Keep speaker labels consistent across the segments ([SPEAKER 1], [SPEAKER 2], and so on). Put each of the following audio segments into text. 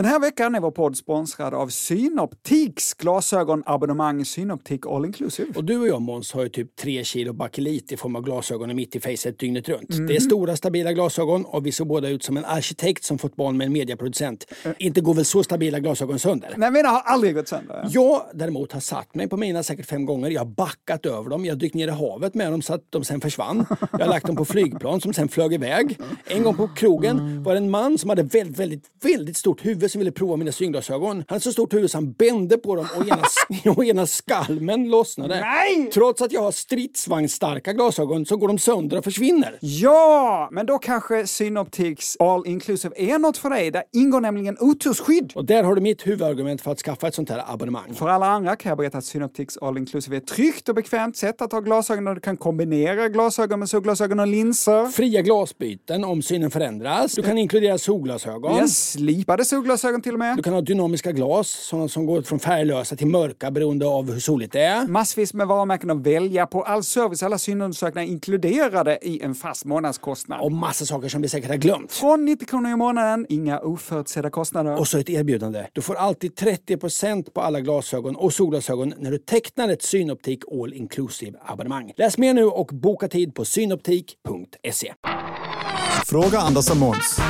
[SPEAKER 1] Den här veckan är vår podd sponsrad av Synoptiks glasögonabonnemang Synoptik All Inclusive.
[SPEAKER 2] Och du och jag Måns har ju typ tre kilo bakelit i form av glasögon mitt i facet dygnet runt.
[SPEAKER 1] Mm.
[SPEAKER 2] Det är stora stabila glasögon och vi såg båda ut som en arkitekt som fått barn med en mediaproducent. Inte går väl så stabila glasögon sönder?
[SPEAKER 1] Nej, mina har aldrig gått sönder.
[SPEAKER 2] Jag däremot har satt mig på mina säkert fem gånger. Jag har backat över dem. Jag har dykt ner i havet med dem så att de sen försvann. Jag har lagt dem på flygplan som sen flög iväg. En gång på krogen var det en man som hade väldigt, väldigt, väldigt stort huvud som ville prova mina synglasögon. Han hade så stort huvud så han bände på dem och ena, och ena skalmen lossnade.
[SPEAKER 1] Nej!
[SPEAKER 2] Trots att jag har stridsvagnsstarka glasögon så går de sönder och försvinner.
[SPEAKER 1] Ja, men då kanske Synoptiks All Inclusive är något för dig. Där ingår nämligen otursskydd.
[SPEAKER 2] Och där har du mitt huvudargument för att skaffa ett sånt här abonnemang.
[SPEAKER 1] För alla andra kan jag berätta att Synoptics All Inclusive är ett tryggt och bekvämt sätt att ha glasögon där du kan kombinera glasögon med solglasögon och linser.
[SPEAKER 2] Fria glasbyten om synen förändras. Du kan inkludera solglasögon.
[SPEAKER 1] Ja, slipade solglasögon till och med.
[SPEAKER 2] Du kan ha dynamiska glas, sådana som går från färglösa till mörka beroende av hur soligt det är.
[SPEAKER 1] Massvis med varumärken att välja på. All service, alla synundersökningar inkluderade i en fast månadskostnad.
[SPEAKER 2] Och massa saker som vi säkert har glömt.
[SPEAKER 1] Från 90 kronor i månaden, inga oförutsedda kostnader.
[SPEAKER 2] Och så ett erbjudande. Du får alltid 30% på alla glasögon och solglasögon när du tecknar ett Synoptik All Inclusive abonnemang. Läs mer nu och boka tid på synoptik.se.
[SPEAKER 3] Fråga Anders och Måns.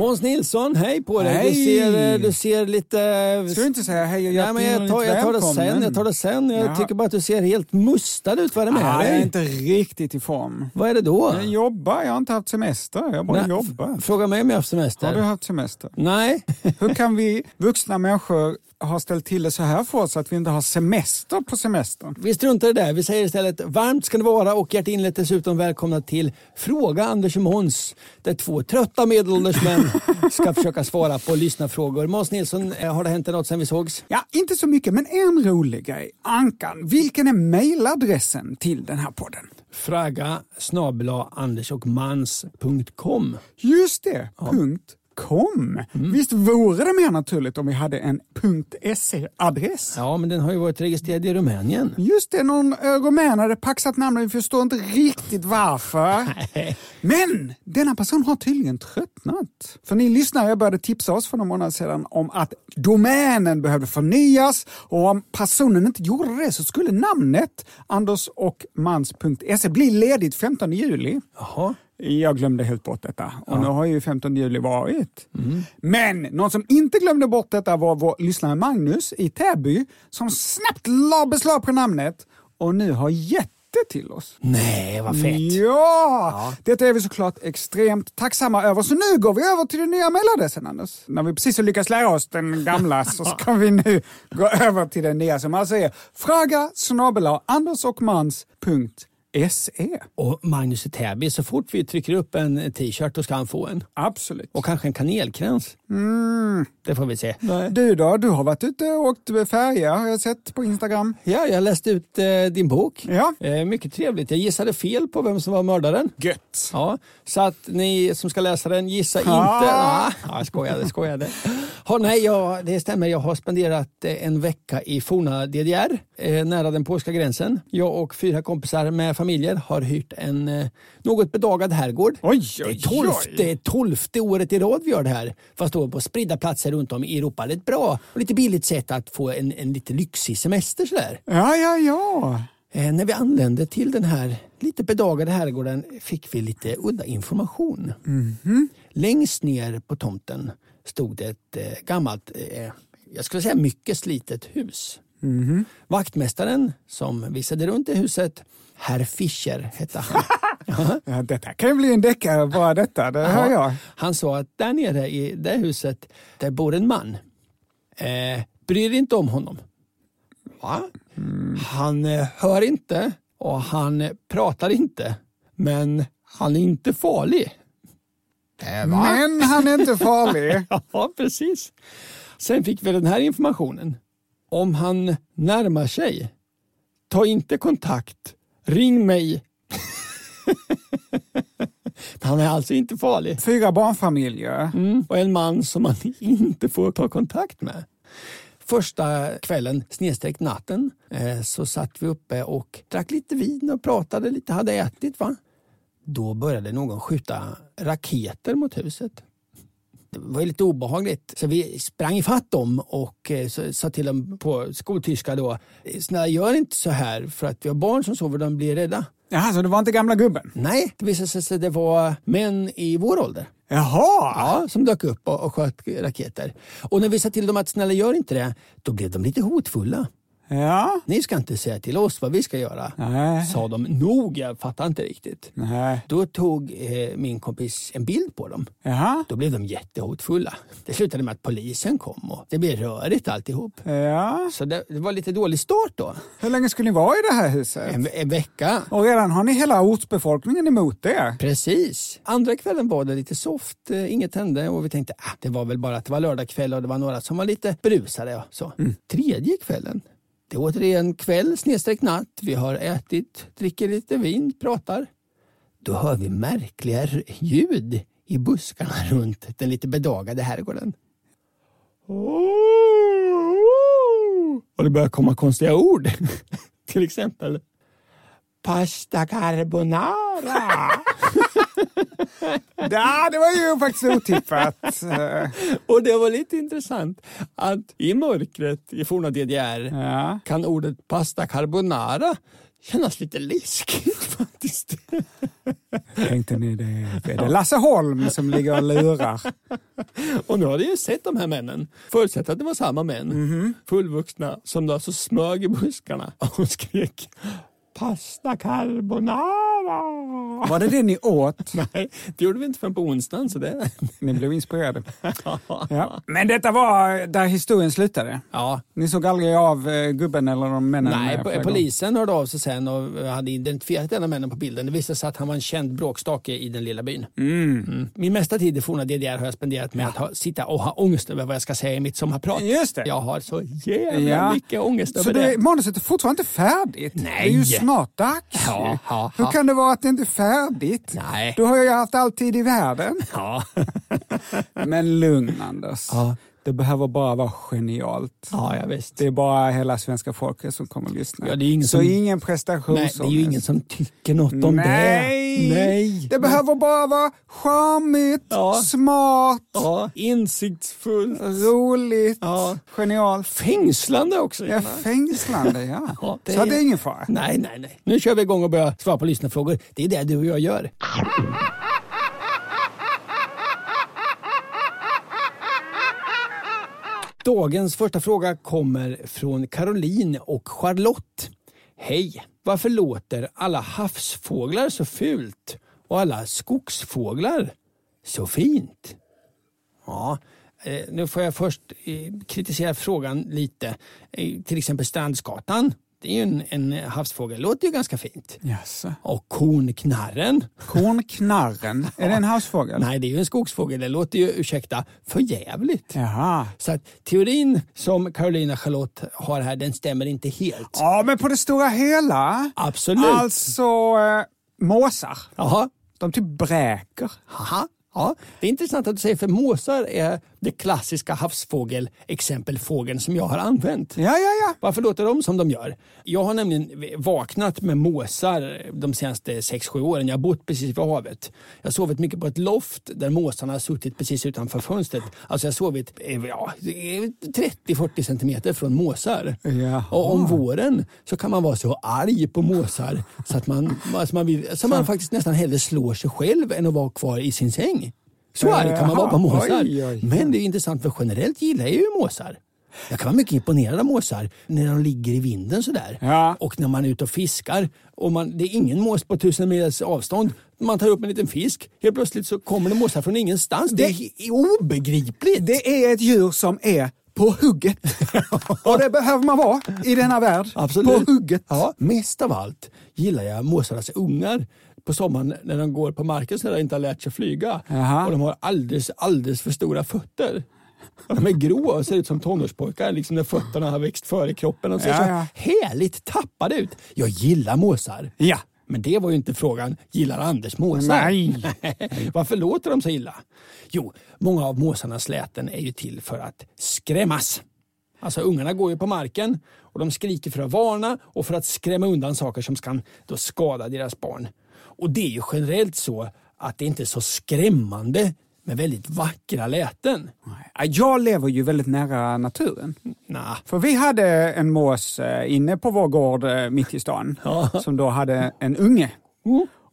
[SPEAKER 2] Måns Nilsson, hej på dig. Du
[SPEAKER 1] Hej.
[SPEAKER 2] ser, eh, du ser lite...
[SPEAKER 1] Ska du inte säga hej och
[SPEAKER 2] Nej, men jag, tar, jag tar det sen. Jag tar det sen. Jag
[SPEAKER 1] Jaha.
[SPEAKER 2] tycker bara att du ser helt mustad ut. Vad är det med
[SPEAKER 1] Ah, jag är
[SPEAKER 2] dig?
[SPEAKER 1] inte riktigt i form.
[SPEAKER 2] Vad är det då?
[SPEAKER 1] Jag jobbar, jag har inte haft semester. Jag bara
[SPEAKER 2] Nej,
[SPEAKER 1] jobbar.
[SPEAKER 2] Fråga mig om jag har haft semester.
[SPEAKER 1] Har du haft semester?
[SPEAKER 2] Nej.
[SPEAKER 1] Hur kan vi vuxna människor ha ställt till det så här för oss att vi inte har semester på semestern?
[SPEAKER 2] Vi struntar i det. Vi säger istället varmt ska det vara och hjärtinnerligt dessutom välkomna till Fråga Anders och Måns. Där två trötta medelålders män ska försöka svara på lyssnarfrågor. Måns Nilsson, eh, har det hänt något sen vi sågs?
[SPEAKER 1] Ja, inte så mycket, men en rolig grej. Ankan, vilken är mejladressen till den här podden?
[SPEAKER 2] Fraga snabela andersochmans.com.
[SPEAKER 1] Just det, punkt .com.
[SPEAKER 2] Mm.
[SPEAKER 1] Visst vore det mer naturligt om vi hade en .se-adress?
[SPEAKER 2] Ja, men den har ju varit registrerad i Rumänien.
[SPEAKER 1] Just det, någon eh, rumän hade paxat namnet, vi förstår inte riktigt varför. Men denna person har tydligen tröttnat. För ni lyssnare började tipsa oss för några månader sedan om att domänen behövde förnyas och om personen inte gjorde det så skulle namnet andersochmans.se bli ledigt 15 juli.
[SPEAKER 2] Jaha.
[SPEAKER 1] Jag glömde helt bort detta och nu har ju 15 juli varit. Men någon som inte glömde bort detta var vår lyssnare Magnus i Täby som snabbt la beslag på namnet och nu har gett det till oss.
[SPEAKER 2] Nej, vad fett.
[SPEAKER 1] Ja! Detta är vi såklart extremt tacksamma över. Så nu går vi över till den nya mejladressen Anders. När vi precis har lyckats lära oss den gamla så ska vi nu gå över till den nya som alltså är fraga snabel-a andersochmans.se.
[SPEAKER 2] Och Magnus i Täby, så fort vi trycker upp en t-shirt då ska han få en.
[SPEAKER 1] Absolut.
[SPEAKER 2] Och kanske en kanelkrans. Det får vi se.
[SPEAKER 1] Du då? Du har varit ute och åkt färja har jag sett på Instagram.
[SPEAKER 2] Ja, jag läste ut eh, din bok.
[SPEAKER 1] Ja.
[SPEAKER 2] Eh, mycket trevligt. Jag gissade fel på vem som var mördaren.
[SPEAKER 1] Gött.
[SPEAKER 2] Ja, så att ni som ska läsa den, gissa
[SPEAKER 1] Ah.
[SPEAKER 2] inte. Ah, ja, jag skojade, skojade. Ha, nej, jag, det stämmer. Jag har spenderat eh, en vecka i forna DDR, eh, nära den polska gränsen. Jag och fyra kompisar med familjer har hyrt en eh, något bedagad herrgård.
[SPEAKER 1] Oj,
[SPEAKER 2] Det
[SPEAKER 1] oj,
[SPEAKER 2] är tolfte, tolfte året i rad vi gör det här. Fast på spridda platser runt om i Europa. Det är ett bra och lite billigt sätt att få en, en lite lyxig semester sådär.
[SPEAKER 1] Ja, ja, ja.
[SPEAKER 2] Eh, när vi anlände till den här lite bedagade herrgården fick vi lite udda information. Längst ner på tomten stod det ett eh, gammalt eh, jag skulle säga mycket slitet hus. Vaktmästaren som visade runt i huset, herr Fischer hette han.
[SPEAKER 1] Ja, detta kan ju bli en deckare bara detta, det hör jag.
[SPEAKER 2] Han sa att där nere i det huset, där bor en man. Eh, bry dig inte om honom. Va? Han eh, hör inte och han eh, pratar inte. Men han är inte farlig. Eh, va?
[SPEAKER 1] Men han är inte farlig.
[SPEAKER 2] Ja, precis. Sen fick vi den här informationen. Om han närmar sig, ta inte kontakt. Ring mig. han är alltså inte farlig.
[SPEAKER 1] Fyra barnfamiljer.
[SPEAKER 2] Mm. Och en man som man inte får ta kontakt med. Första kvällen, snedstreck natten, eh, så satt vi uppe och drack lite vin och pratade lite, hade ätit. va? Då började någon skjuta raketer mot huset. Det var lite obehagligt. Så vi sprang ifatt dem och eh, sa till dem på skoltyska då, snälla gör inte så här för att vi har barn som sover de blir rädda.
[SPEAKER 1] Jaha, så det var inte gamla gubben?
[SPEAKER 2] Nej, det visade sig att det var män i vår ålder.
[SPEAKER 1] Jaha!
[SPEAKER 2] Ja, som dök upp och, och sköt raketer. Och när vi sa till dem att snälla gör inte det, då blev de lite hotfulla.
[SPEAKER 1] Ja.
[SPEAKER 2] Ni ska inte säga till oss vad vi ska göra,
[SPEAKER 1] Nej.
[SPEAKER 2] sa de. Nog, jag fattar inte riktigt.
[SPEAKER 1] Nej.
[SPEAKER 2] Då tog eh, min kompis en bild på dem.
[SPEAKER 1] Jaha.
[SPEAKER 2] Då blev de jättehotfulla. Det slutade med att polisen kom och det blev rörigt alltihop.
[SPEAKER 1] Ja.
[SPEAKER 2] Så det, det var lite dålig start då.
[SPEAKER 1] Hur länge skulle ni vara i det här huset?
[SPEAKER 2] En, en vecka.
[SPEAKER 1] Och redan har ni hela ortsbefolkningen emot er.
[SPEAKER 2] Precis. Andra kvällen var det lite soft, eh, inget hände och vi tänkte ah, det var väl bara att det var lördagkväll och det var några som var lite berusade. Och så. Tredje kvällen, det är återigen kväll snedstreck natt. Vi har ätit, dricker lite vin, pratar. Då hör vi märkliga ljud i buskarna runt den lite bedagade herrgården. Och det börjar komma konstiga ord. Till exempel Pasta carbonara.
[SPEAKER 1] Ja, det var ju faktiskt otippat.
[SPEAKER 2] Och det var lite intressant att i mörkret i forna DDR
[SPEAKER 1] Ja.
[SPEAKER 2] kan ordet pasta carbonara kännas lite läskigt faktiskt.
[SPEAKER 1] Tänkte ni det? Är det Lasse Holm som ligger och lurar?
[SPEAKER 2] Och nu har jag ju sett de här männen. Förutsatt att det var samma män, fullvuxna, som då alltså smög i buskarna och skrek pasta carbonara.
[SPEAKER 1] Var det det ni åt?
[SPEAKER 2] Nej, det gjorde vi inte förrän på onsdagen. Så det...
[SPEAKER 1] Ni blev inspirerade. Ja. Men detta var där historien slutade.
[SPEAKER 2] ja,
[SPEAKER 1] Ni såg aldrig av eh, gubben eller de männen?
[SPEAKER 2] Nej, polisen hörde av sig sen och hade identifierat en av männen på bilden. Det visade sig att han var en känd bråkstake i den lilla byn. Mm. Min mesta tid i forna DDR har jag spenderat med att ha, sitta och ha ångest över vad jag ska säga i mitt sommarprat.
[SPEAKER 1] Just det.
[SPEAKER 2] Jag har så jävla
[SPEAKER 1] Ja.
[SPEAKER 2] mycket ångest
[SPEAKER 1] Så
[SPEAKER 2] över
[SPEAKER 1] det,
[SPEAKER 2] det.
[SPEAKER 1] manuset är fortfarande inte färdigt?
[SPEAKER 2] Nej.
[SPEAKER 1] Det är ju snart dags.
[SPEAKER 2] Ja,
[SPEAKER 1] ju.
[SPEAKER 2] ja,
[SPEAKER 1] Hur
[SPEAKER 2] ja.
[SPEAKER 1] kan det vara att det inte är färdigt?
[SPEAKER 2] Nej.
[SPEAKER 1] Du har ju haft all tid i världen.
[SPEAKER 2] Ja.
[SPEAKER 1] Men lugn Anders.
[SPEAKER 2] Ja.
[SPEAKER 1] Det behöver bara vara genialt.
[SPEAKER 2] ja, ja, visst.
[SPEAKER 1] Det är bara hela svenska folket som kommer att lyssna.
[SPEAKER 2] Ja, det är ingen
[SPEAKER 1] Så
[SPEAKER 2] som-
[SPEAKER 1] ingen prestation.
[SPEAKER 2] Nej, det är ju ingen som tycker något om
[SPEAKER 1] Nej.
[SPEAKER 2] det. Nej!
[SPEAKER 1] Det behöver bara vara charmigt,
[SPEAKER 2] Ja.
[SPEAKER 1] smart,
[SPEAKER 2] Ja, insiktsfullt.
[SPEAKER 1] roligt,
[SPEAKER 2] Ja.
[SPEAKER 1] genialt.
[SPEAKER 2] Fängslande också.
[SPEAKER 1] Ja, fängslande, ja.
[SPEAKER 2] Ja, det
[SPEAKER 1] Så det är
[SPEAKER 2] är-
[SPEAKER 1] ingen fara.
[SPEAKER 2] Nej, nej, nej. Nu kör vi igång och börjar svara på lyssnarfrågor. Det är det du och jag gör. Dagens första fråga kommer från Caroline och Charlotte. Hej! Varför låter alla havsfåglar så fult och alla skogsfåglar så fint? Ja, eh, nu får jag först eh, kritisera frågan lite. Eh, till exempel strandskatan. Det är ju en, en havsfågel. Låter ju ganska fint.
[SPEAKER 1] Jaså.
[SPEAKER 2] Och kornknarren.
[SPEAKER 1] Kornknarren, är det en havsfågel?
[SPEAKER 2] Nej, det är ju en skogsfågel. Det låter ju, ursäkta, för jävligt.
[SPEAKER 1] Jaha.
[SPEAKER 2] Så att teorin som Carolina Charlotte har här, den stämmer inte helt.
[SPEAKER 1] Ja, men på det stora hela.
[SPEAKER 2] Absolut.
[SPEAKER 1] Alltså, eh, måsar.
[SPEAKER 2] Jaha.
[SPEAKER 1] De typ bräker.
[SPEAKER 2] Haha. Ja, det är intressant att du säger för måsar är det klassiska havsfågelexempelfågeln som jag har använt.
[SPEAKER 1] Ja, ja, ja.
[SPEAKER 2] Varför låter de som de gör? Jag har nämligen vaknat med måsar de senaste 6-7 åren. Jag har bott precis vid havet. Jag har sovit mycket på ett loft där måsarna har suttit precis utanför fönstret. Alltså jag har sovit eh, ja, 30-40 centimeter från måsar.
[SPEAKER 1] Jaha.
[SPEAKER 2] Och om våren så kan man vara så arg på måsar så att man, alltså man, vill, så man faktiskt nästan hellre slår sig själv än att vara kvar i sin säng. Så arg kan man vara på
[SPEAKER 1] Jaha,
[SPEAKER 2] måsar.
[SPEAKER 1] oj, oj.
[SPEAKER 2] Men det är intressant för generellt gillar jag ju måsar. Jag kan vara mycket imponerad av måsar när de ligger i vinden sådär.
[SPEAKER 1] Ja.
[SPEAKER 2] Och när man är ute och fiskar och man, det är ingen mås på tusen mils avstånd. Man tar upp en liten fisk, helt plötsligt så kommer det måsar från ingenstans. Det, är obegripligt.
[SPEAKER 1] Det är ett djur som är på hugget. Och det behöver man vara i denna värld.
[SPEAKER 2] Absolut.
[SPEAKER 1] På hugget.
[SPEAKER 2] Ja, mest av allt gillar jag måsarnas ungar på sommaren när de går på marken så de inte har lärt sig flyga.
[SPEAKER 1] Jaha.
[SPEAKER 2] Och de har alldeles, alldeles för stora fötter. De är grå och ser ut som tonårspojkar, liksom när fötterna har växt före kroppen. De ser
[SPEAKER 1] Ja,
[SPEAKER 2] så
[SPEAKER 1] ja.
[SPEAKER 2] härligt tappade ut. Jag gillar måsar.
[SPEAKER 1] Ja.
[SPEAKER 2] Men det var ju inte frågan, gillar Anders måsar?
[SPEAKER 1] Nej.
[SPEAKER 2] Varför låter de så illa? Jo, många av måsarnas läten är ju till för att skrämmas. Alltså ungarna går ju på marken och de skriker för att varna och för att skrämma undan saker som kan då skada deras barn. Och det är ju generellt så att det inte är så skrämmande med väldigt vackra läten.
[SPEAKER 1] Ja, Jag lever ju väldigt nära naturen.
[SPEAKER 2] Nah.
[SPEAKER 1] För vi hade en mås eh, inne på vår gård eh, mitt i stan som då hade en unge.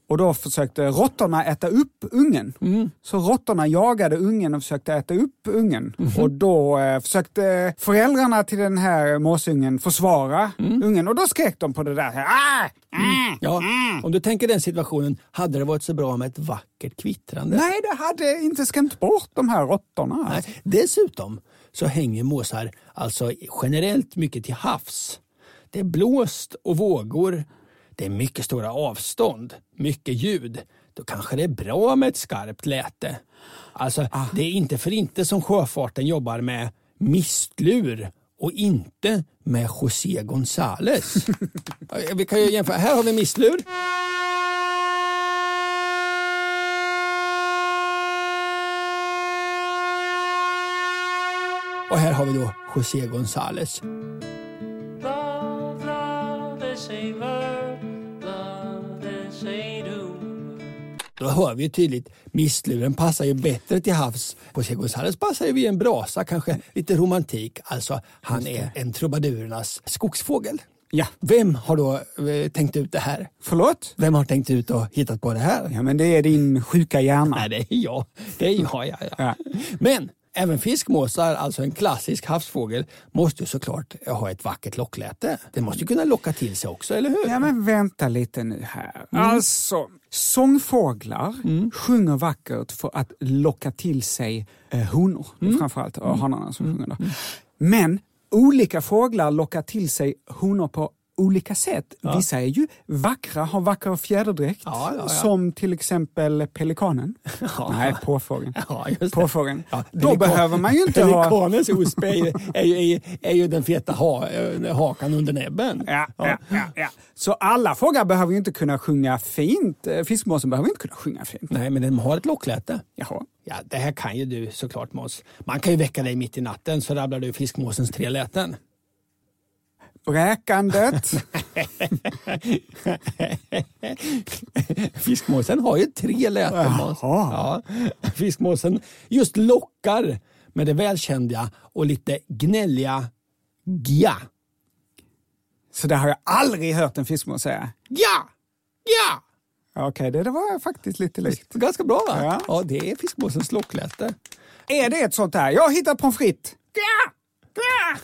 [SPEAKER 1] Och då försökte råttorna äta upp ungen. Så råttorna jagade ungen och försökte äta upp ungen. Och då eh, försökte föräldrarna till den här måsungen försvara ungen och då skrek de på det där. Ah! Ah!
[SPEAKER 2] Ja, om du tänker den situationen, hade det varit så bra med ett vackert kvittrande?
[SPEAKER 1] Nej, det hade inte skrämt bort de här råttorna.
[SPEAKER 2] Nej. Dessutom så hänger måsar alltså generellt mycket till havs. Det är blåst och vågor. Det är mycket stora avstånd, mycket ljud. Då kanske det är bra med ett skarpt läte. Alltså, det är inte för inte som sjöfarten jobbar med mistlur och inte med José González. Vi kan ju jämföra. Här har vi mistlur. Och här har vi då José González. Då hör vi ju tydligt, mistluren passar ju bättre till havs. José González passar ju vid en brasa, kanske lite romantik. Alltså, han är en trubadurernas skogsfågel.
[SPEAKER 1] Ja.
[SPEAKER 2] Vem har då eh, tänkt ut det här?
[SPEAKER 1] Förlåt?
[SPEAKER 2] Vem har tänkt ut och hittat på det här?
[SPEAKER 1] Ja, men det är din sjuka hjärna.
[SPEAKER 2] Nej, det är jag. Det är jag, ja, ja.
[SPEAKER 1] Ja.
[SPEAKER 2] Men även fiskmåsar, alltså en klassisk havsfågel, måste ju såklart ha ett vackert lockläte. Det måste ju kunna locka till sig också, eller hur?
[SPEAKER 1] Ja, men vänta lite nu här.
[SPEAKER 2] Mm.
[SPEAKER 1] Alltså, sångfåglar sjunger vackert för att locka till sig eh, honor,
[SPEAKER 2] Mm.
[SPEAKER 1] framförallt och hanarna som sjunger. Då. Men olika fåglar lockar till sig honor på olika sätt. Vissa är ju vackra, har vacker fjäderdräkt,
[SPEAKER 2] Ja, ja, ja.
[SPEAKER 1] som till exempel pelikanen. Nej, påfågeln.
[SPEAKER 2] Ja.
[SPEAKER 1] Påfågeln.
[SPEAKER 2] Ja,
[SPEAKER 1] Då behöver man ju inte ha...
[SPEAKER 2] Pelikanens osp är ju, är, ju, är, ju, den feta ha, eh, hakan under näbben.
[SPEAKER 1] Ja, ja, ja, ja. Så alla fåglar behöver ju inte kunna sjunga fint. Eh, Fiskmåsen behöver inte kunna sjunga fint.
[SPEAKER 2] Nej, men den har ett lockläte.
[SPEAKER 1] Jaha.
[SPEAKER 2] Ja, det här kan ju du såklart Måns. Man kan ju väcka dig mitt i natten så rabblar du fiskmåsens tre läten.
[SPEAKER 1] Bräkandet.
[SPEAKER 2] Fiskmåsen har ju tre läten. Ja. Fiskmåsen just lockar med det välkända och lite gnälliga gja.
[SPEAKER 1] Så det har jag aldrig hört en fiskmås säga.
[SPEAKER 2] Ja! Ja!
[SPEAKER 1] Okej, det, det var faktiskt lite likt.
[SPEAKER 2] Ganska bra va?
[SPEAKER 1] Ja.
[SPEAKER 2] ja det är fiskmåsens lockläte.
[SPEAKER 1] Är det ett sånt här? Jag har hittat pommes frites. Ja! Ja!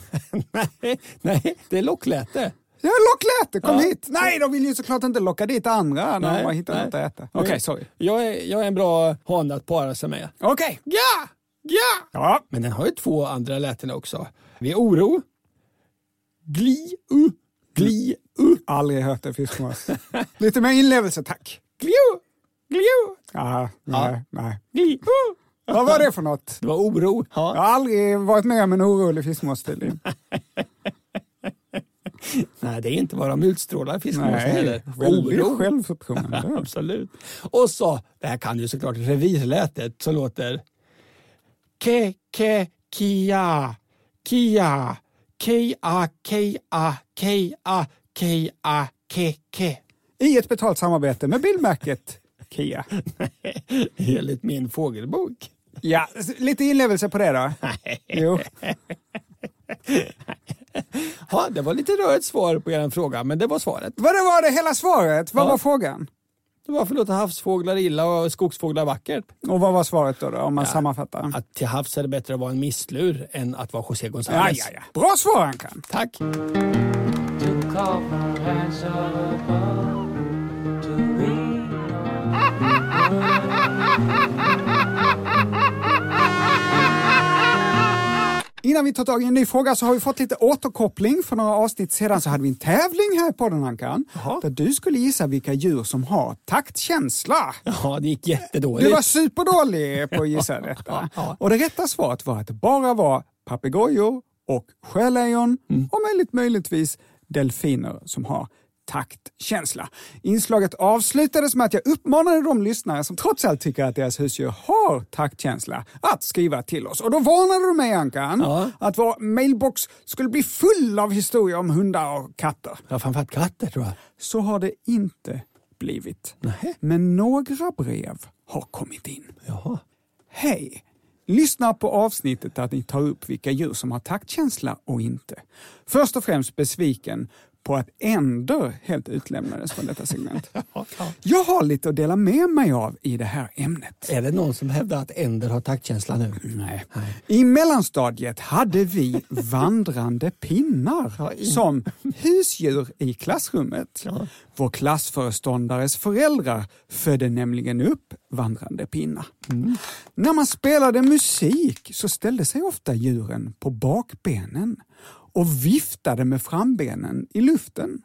[SPEAKER 2] nej, nej, det är lockläte.
[SPEAKER 1] Har lockläte, kom
[SPEAKER 2] Ja.
[SPEAKER 1] hit! Nej, de vill ju såklart inte locka dit andra när de har hittat
[SPEAKER 2] nej.
[SPEAKER 1] något att äta. Okej, sorry.
[SPEAKER 2] Jag är, jag är en bra hane att para sig med.
[SPEAKER 1] Okej.
[SPEAKER 2] Ja! Ja!
[SPEAKER 1] Ja.
[SPEAKER 2] Men den har ju två andra läten också. Vid oro. Gli, u, gli, u,
[SPEAKER 1] Aldrig hört en fiskmås. Lite mer inlevelse, tack.
[SPEAKER 2] glio, glio,
[SPEAKER 1] Ja, nej, nej.
[SPEAKER 2] gli, u.
[SPEAKER 1] Vad var det för något?
[SPEAKER 2] Det var oro.
[SPEAKER 1] Jag
[SPEAKER 2] Ja.
[SPEAKER 1] har aldrig varit med om en orolig fiskmås tydligen.
[SPEAKER 2] Nej, det är inte vad de utstrålar fiskmåsen
[SPEAKER 1] Nej,
[SPEAKER 2] heller. Oro.
[SPEAKER 1] självförtroende.
[SPEAKER 2] Absolut. Och så, det här kan ju såklart revirlätet som låter ke, ke, kia, kia, kia, kia, kia, kia, ke, ke.
[SPEAKER 1] I ett betalt samarbete med bilmärket Kia.
[SPEAKER 2] Enligt min fågelbok.
[SPEAKER 1] Ja, lite inlevelse på det då. Jo.
[SPEAKER 2] Ja, det var lite rörigt svar på er fråga, men det var svaret.
[SPEAKER 1] Vad det var det hela svaret? Vad
[SPEAKER 2] Ja.
[SPEAKER 1] var frågan?
[SPEAKER 2] Varför låter havsfåglar illa och skogsfåglar vackert?
[SPEAKER 1] Och vad var svaret då, då om man sammanfattar?
[SPEAKER 2] Att till havs är det bättre att vara en misslur än att vara José
[SPEAKER 1] Ja,
[SPEAKER 2] González.
[SPEAKER 1] ja, ja. Bra svar Ankan.
[SPEAKER 2] Tack.
[SPEAKER 1] Innan vi tar tag i en ny fråga så har vi fått lite återkoppling. För några avsnitt sedan så hade vi en tävling här på den Ankan. Där du skulle gissa vilka djur som har taktkänsla.
[SPEAKER 2] Ja, det gick jättedåligt.
[SPEAKER 1] Du var superdålig på att gissa detta.
[SPEAKER 2] Ja.
[SPEAKER 1] Och det rätta svaret var att det bara var papegojor och sjölejon och möjligt, möjligtvis delfiner som har taktkänsla. Inslaget avslutades med att jag uppmanade de lyssnare som trots allt tycker att deras husdjur har taktkänsla att skriva till oss. Och då varnade du mig Ankan
[SPEAKER 2] Ja.
[SPEAKER 1] att vår mailbox skulle bli full av historier om hundar och katter.
[SPEAKER 2] Ja, framförallt katter tror jag.
[SPEAKER 1] Så har det inte blivit.
[SPEAKER 2] Nähä.
[SPEAKER 1] Men några brev har kommit in.
[SPEAKER 2] Jaha.
[SPEAKER 1] Hej! Lyssna på avsnittet där ni tar upp vilka djur som har taktkänsla och inte. Först och främst besviken på att änder helt utlämnades från detta segment. Jag har lite att dela med mig av i det här ämnet.
[SPEAKER 2] Är det någon som hävdar att änder har taktkänsla nu?
[SPEAKER 1] Nej. I mellanstadiet hade vi vandrande pinnar som husdjur i klassrummet. Vår klassföreståndares föräldrar födde nämligen upp vandrande pinnar. När man spelade musik så ställde sig ofta djuren på bakbenen och viftade med frambenen i luften.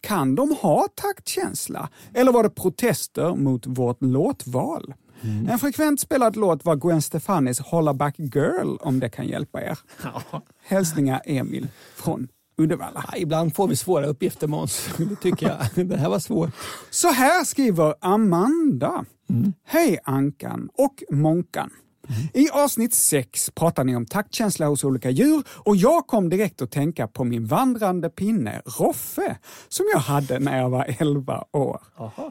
[SPEAKER 1] Kan de ha taktkänsla? Eller var det protester mot vårt låtval? En frekvent spelad låt var Gwen Stefanis Holla Back Girl om det kan hjälpa er. Hälsningar Emil från Uddevalla.
[SPEAKER 2] Ja, ibland får vi svåra uppgifter Måns. Det tycker jag. Det här var svårt.
[SPEAKER 1] Så här skriver Amanda. Hej Ankan och Monkan. I avsnitt 6 pratar ni om taktkänsla hos olika djur och jag kom direkt att tänka på min vandrande pinne Roffe som jag hade när jag var 11 år.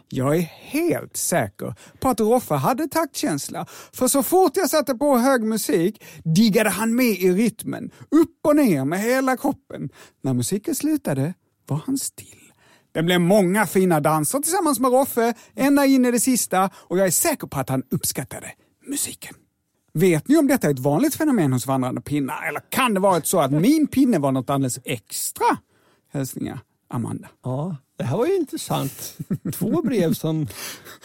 [SPEAKER 1] Jag är helt säker på att Roffe hade taktkänsla för så fort jag satte på hög musik diggade han med i rytmen, upp och ner med hela kroppen. När musiken slutade var han still. Det blev många fina danser tillsammans med Roffe, ända in i det sista och jag är säker på att han uppskattade musiken. Vet ni om detta är ett vanligt fenomen hos vandrande pinnar eller kan det vara så att min pinne var något alldeles extra? Hälsningar Amanda.
[SPEAKER 2] Ja, det här var ju intressant. Två brev som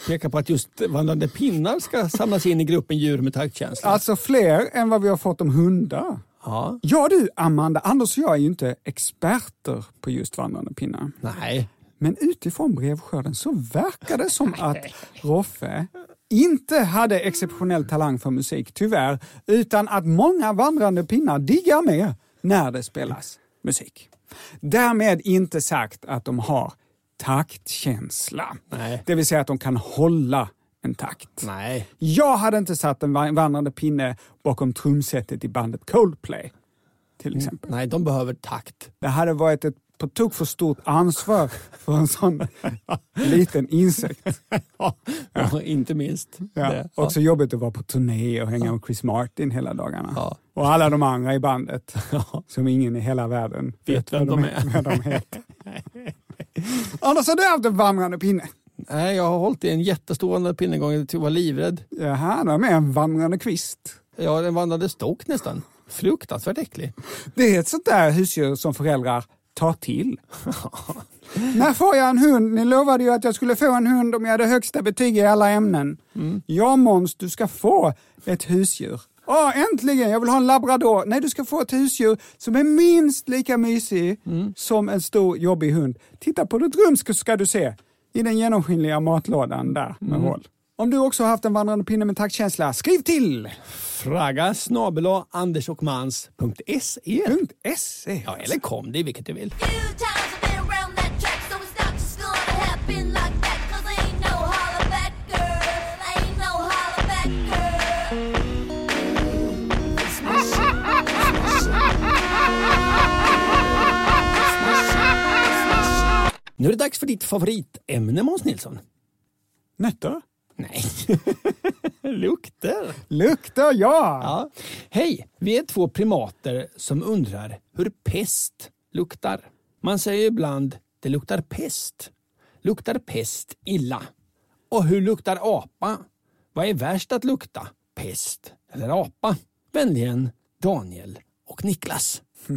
[SPEAKER 2] pekar på att just vandrande pinnar ska samlas in i gruppen djur med taktkänsla.
[SPEAKER 1] Alltså fler än vad vi har fått om hundar.
[SPEAKER 2] Ja.
[SPEAKER 1] Ja du Amanda, Anders och jag är ju inte experter på just vandrande pinnar.
[SPEAKER 2] Nej.
[SPEAKER 1] Men utifrån brevskörden så verkar det som att Roffe inte hade exceptionell talang för musik, tyvärr, utan att många vandrande pinnar diggar med när det spelas musik. Därmed inte sagt att de har taktkänsla.
[SPEAKER 2] Nej.
[SPEAKER 1] Det vill säga att de kan hålla en takt.
[SPEAKER 2] Nej.
[SPEAKER 1] Jag hade inte satt en va- vandrande pinne bakom trumsetet i bandet Coldplay. Till exempel.
[SPEAKER 2] Nej, de behöver takt.
[SPEAKER 1] Det hade varit ett på tok för stort ansvar för en sån liten insekt.
[SPEAKER 2] Ja. inte minst.
[SPEAKER 1] Ja.
[SPEAKER 2] det.
[SPEAKER 1] Också jobbigt att vara på turné och hänga med Chris Martin hela dagarna.
[SPEAKER 2] Ja.
[SPEAKER 1] Och alla de andra i bandet som ingen i hela världen
[SPEAKER 2] Vet vem
[SPEAKER 1] vad
[SPEAKER 2] de är.
[SPEAKER 1] de heter. Anders, har du haft en vandrande pinne?
[SPEAKER 2] Nej, jag har hållit i en jättestor vandrande pinne en gång. Jag var livrädd.
[SPEAKER 1] Jaha, de är en vandrande kvist.
[SPEAKER 2] Ja, den vandrade stock nästan. Fruktansvärt äcklig.
[SPEAKER 1] Det är ett sånt där husdjur som föräldrar tar till. När får jag en hund? Ni lovade ju att jag skulle få en hund om jag hade högsta betyg i alla ämnen. Ja Måns, du ska få ett husdjur. Åh, äntligen! Jag vill ha en labrador. Nej, du ska få ett husdjur som är minst lika mysig som en stor jobbig hund. Titta på ditt rum ska, ska du se. I den genomskinliga matlådan där med hål. Om du också har haft en vandrande pinne med taktkänsla, skriv till
[SPEAKER 2] Fraga snabel andersochmans.se
[SPEAKER 1] .se.
[SPEAKER 2] Ja, eller kom det vilket du vill. Nu är det dags för ditt favoritämne Måns Nilsson.
[SPEAKER 1] Nötter?
[SPEAKER 2] Nej. Lukter.
[SPEAKER 1] Lukter, ja!
[SPEAKER 2] Ja. Hej, vi är två primater som undrar hur pest luktar. Man säger ibland det luktar pest. Luktar pest illa? Och hur luktar apa? Vad är värst att lukta? Pest eller apa? Vänligen Daniel och Niklas.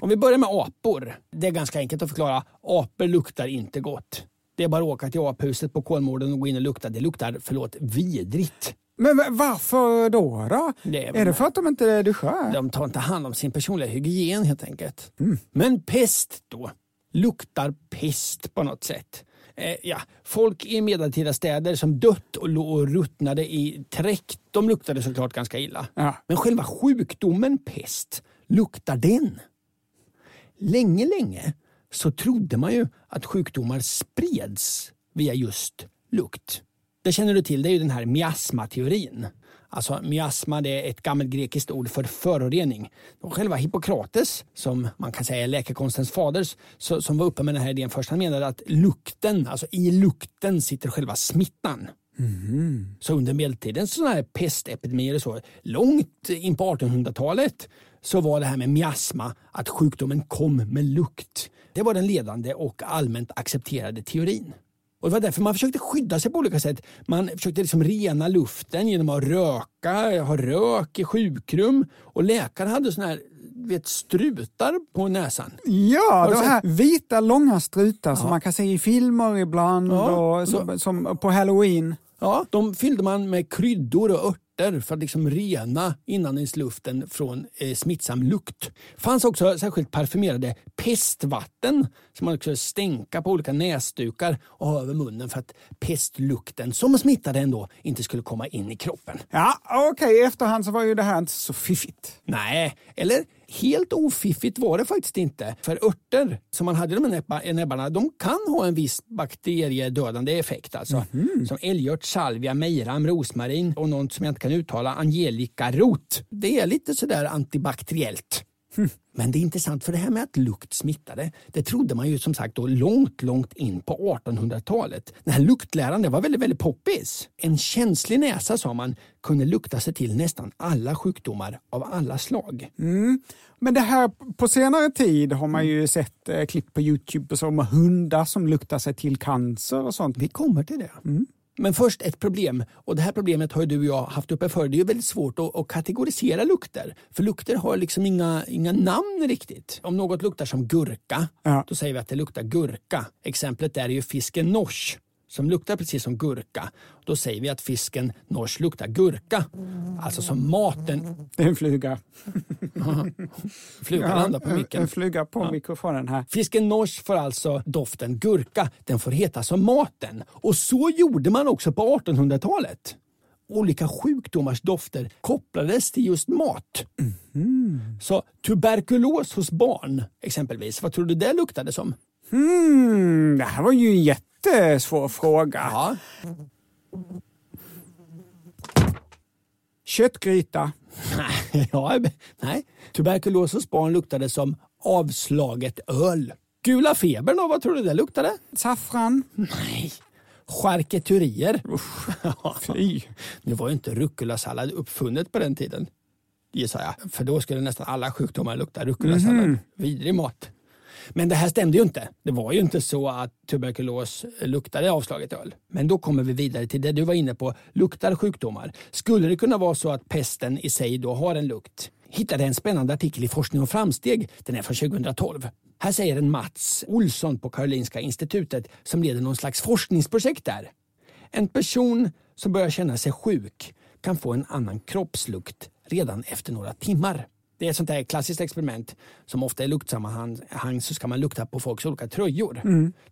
[SPEAKER 2] Om vi börjar med apor. Det är ganska enkelt att förklara. Apor luktar inte gott. Det är bara att åka till aphuset på Kolmården och gå in och lukta. Det luktar, förlåt, vidrigt.
[SPEAKER 1] Men va- varför då? då?
[SPEAKER 2] Det är-
[SPEAKER 1] är det för att de inte duschar?
[SPEAKER 2] De tar inte hand om sin personliga hygien helt enkelt. Men pest då? Luktar pest på något sätt? Eh, ja, folk i medeltida städer som dött och låg och ruttnade i träck, de luktade såklart ganska illa.
[SPEAKER 1] Ja.
[SPEAKER 2] Men själva sjukdomen pest, luktar den? Länge, länge så trodde man ju att sjukdomar spreds via just lukt. Det känner du till, det är ju den här miasmateorin. Alltså miasma det är ett gammalt grekiskt ord för förorening. Och själva Hippokrates, som man kan säga är läkekonstens fader, så, som var uppe med den här idén först, han menade att lukten, alltså i lukten sitter själva smittan. Så under medeltiden, sådana här pestepidemier och så, långt in på 1800-talet så var det här med miasma, att sjukdomen kom med lukt. Det var den ledande och allmänt accepterade teorin. Och Det var därför man försökte skydda sig på olika sätt. Man försökte liksom rena luften genom att röka, ha rök i sjukrum. Och läkare hade såna här vet, strutar på näsan.
[SPEAKER 1] Ja, de här vita långa strutar som man kan se i filmer ibland
[SPEAKER 2] Ja,
[SPEAKER 1] och som, som på halloween.
[SPEAKER 2] Ja, de fyllde man med kryddor och örter för att liksom rena inandningsluften från eh, smittsam lukt. fanns också särskilt parfymerade pestvatten som man kunde stänka på olika näsdukar och ha över munnen för att pestlukten som smittade ändå inte skulle komma in i kroppen.
[SPEAKER 1] Ja, okej, i efterhand så var ju det här inte så fiffigt.
[SPEAKER 2] Nej, eller helt ofiffigt var det faktiskt inte. För örter som man hade i de här näbba- näbbarna, de kan ha en viss bakteriedödande effekt. Alltså. Som älgört, salvia, mejram, rosmarin och något som jag inte kan uttala, angelikarot. Det är lite sådär antibakteriellt. Men det är intressant för det här med att lukt smittade, det trodde man ju som sagt då långt, långt in på 1800-talet. Den här luktläran det var väldigt, väldigt poppis. En känslig näsa sa man kunde lukta sig till nästan alla sjukdomar av alla slag.
[SPEAKER 1] Men det här på senare tid har man ju sett eh, klipp på Youtube och så med hundar som luktar sig till cancer och sånt.
[SPEAKER 2] Vi kommer till det. Men först ett problem. Och Det här problemet har du och jag haft uppe förr. Det är ju väldigt svårt att, att kategorisera lukter. För lukter har liksom inga, inga namn riktigt. Om något luktar som gurka,
[SPEAKER 1] Ja.
[SPEAKER 2] då säger vi att det luktar gurka. Exemplet där är ju fisken nors som luktar precis som gurka. Då säger vi att fisken nors luktar gurka. Alltså som maten.
[SPEAKER 1] Det är en fluga.
[SPEAKER 2] Flugan landar på
[SPEAKER 1] en,
[SPEAKER 2] micken.
[SPEAKER 1] en fluga på mikrofonen här.
[SPEAKER 2] Fisken nors får alltså doften gurka. Den får heta som maten. Och så gjorde man också på 1800-talet. Olika sjukdomars dofter kopplades till just mat. Så tuberkulos hos barn exempelvis, vad tror du det luktade som?
[SPEAKER 1] Hmm, det här var ju en jättesvår fråga.
[SPEAKER 2] Ja,
[SPEAKER 1] Köttgryta.
[SPEAKER 2] ja, nej. Tuberkulos hos barn luktade som avslaget öl. Gula febern då, vad tror du det luktade?
[SPEAKER 1] Saffran.
[SPEAKER 2] Nej. Charkuterier.
[SPEAKER 1] Fy.
[SPEAKER 2] Nu var ju inte rucola-sallad uppfunnet på den tiden, gissar jag. För då skulle nästan alla sjukdomar lukta rucola-sallad. Vidrig mat. Men det här stämde ju inte. Det var ju inte så att tuberkulos luktade avslaget öl. Men då kommer vi vidare till det du var inne på. Luktar sjukdomar? Skulle det kunna vara så att pesten i sig då har en lukt? Hittade en spännande artikel i Forskning och framsteg. Den är från 2012. Här säger en Mats Olsson på Karolinska institutet som leder någon slags forskningsprojekt där. En person som börjar känna sig sjuk kan få en annan kroppslukt redan efter några timmar. Det är ett sånt där klassiskt experiment som ofta i luktsammanhang så ska man lukta på folks olika tröjor.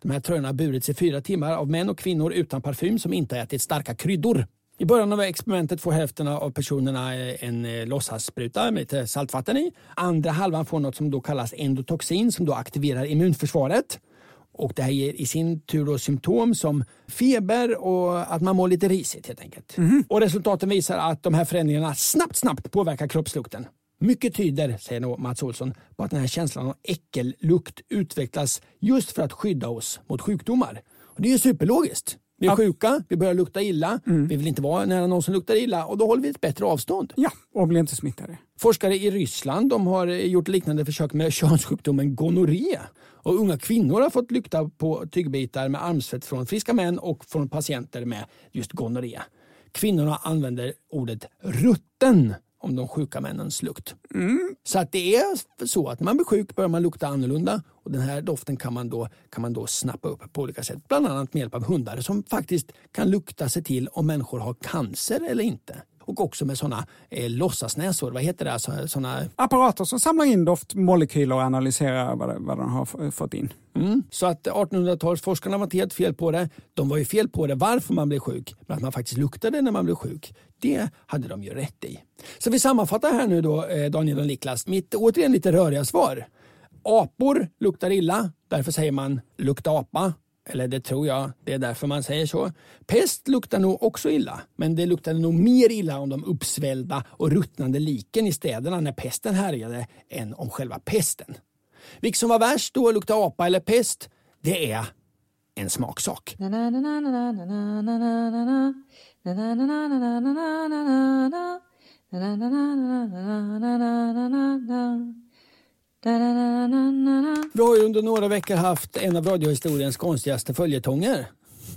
[SPEAKER 2] De här tröjorna har burits i fyra timmar av män och kvinnor utan parfym som inte har ätit starka kryddor. I början av experimentet får hälften av personerna eh, en eh, låtsasspruta med lite saltvatten i. Andra halvan får något som då kallas endotoxin som då aktiverar immunförsvaret. Och det här ger i sin tur då symptom som feber och att man mår lite risigt helt enkelt. Och resultaten visar att de här förändringarna snabbt, snabbt påverkar kroppslukten. Mycket tyder, säger då Mats Olsson, på att den här känslan av äckellukt utvecklas just för att skydda oss mot sjukdomar. Och det är ju superlogiskt. Vi är sjuka, vi börjar lukta illa, vi vill inte vara nära någon som luktar illa och då håller vi ett bättre avstånd.
[SPEAKER 1] Ja, och blir inte smittade.
[SPEAKER 2] Forskare i Ryssland de har gjort liknande försök med könssjukdomen gonorré. Och unga kvinnor har fått lukta på tyggbitar med armsvett från friska män och från patienter med just gonorré. Kvinnorna använder ordet rutten om de sjuka männens lukt. Så att det är så att när man blir sjuk börjar man lukta annorlunda och den här doften kan man då, kan man då snappa upp på olika sätt. Bland annat med hjälp av hundar som faktiskt kan lukta sig till om människor har cancer eller inte. Och också med sådana eh, låtsasnäsor, vad heter det? Alltså, såna,
[SPEAKER 1] Apparater som samlar in doftmolekyler och analyserar vad, vad de har fått in.
[SPEAKER 2] mm. Så att 1800-talsforskarna var inte helt fel på det. De var ju fel på det varför man blev sjuk, men att man faktiskt luktade när man blev sjuk. Det hade de ju rätt i. Så vi sammanfattar här nu då, eh, Daniel och Niklas, mitt återigen lite röriga svar. Apor luktar illa, därför säger man lukta apa. Eller det tror jag, det är därför man säger så. Pest luktar nog också illa, men det luktade nog mer illa om de uppsvällda och ruttnande liken i städerna när pesten härjade än om själva pesten. Vilket som var värst då, lukta apa eller pest, det är en smaksak. Vi har ju under några veckor haft en av radiohistoriens konstigaste följetonger.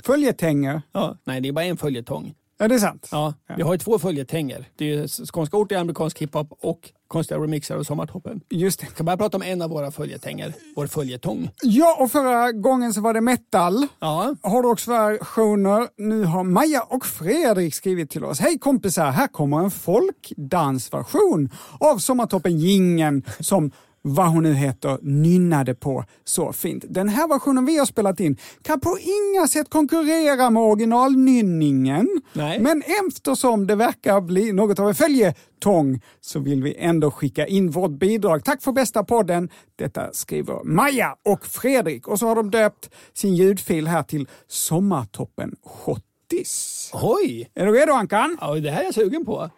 [SPEAKER 1] Följetänger.
[SPEAKER 2] Ja, nej, det är bara en följetong.
[SPEAKER 1] Ja, det är sant.
[SPEAKER 2] Ja, Vi har ju två följetänger. Det är skånska ort i amerikansk hiphop och konstiga remixar och sommartoppen.
[SPEAKER 1] Just det.
[SPEAKER 2] Vi kan börja prata om en av våra följetänger, vår följetong.
[SPEAKER 1] Ja, och förra gången så var det metal.
[SPEAKER 2] Ja,
[SPEAKER 1] Hårdrocksversioner. Nu har Maja och Fredrik skrivit till oss. Hej kompisar, här kommer en folkdansversion av Sommartoppen Gingen som vad hon nu heter, nynnade på så fint. Den här versionen vi har spelat in kan på inga sätt konkurrera med originalnynningen.
[SPEAKER 2] Nej.
[SPEAKER 1] Men eftersom det verkar bli något av en följetong så vill vi ändå skicka in vårt bidrag. Tack för bästa podden. Detta skriver Maja och Fredrik. Och så har de döpt sin ljudfil här till Sommartoppen Schottis.
[SPEAKER 2] oj!
[SPEAKER 1] Är du redo Ankan?
[SPEAKER 2] Ja, det här är jag sugen på.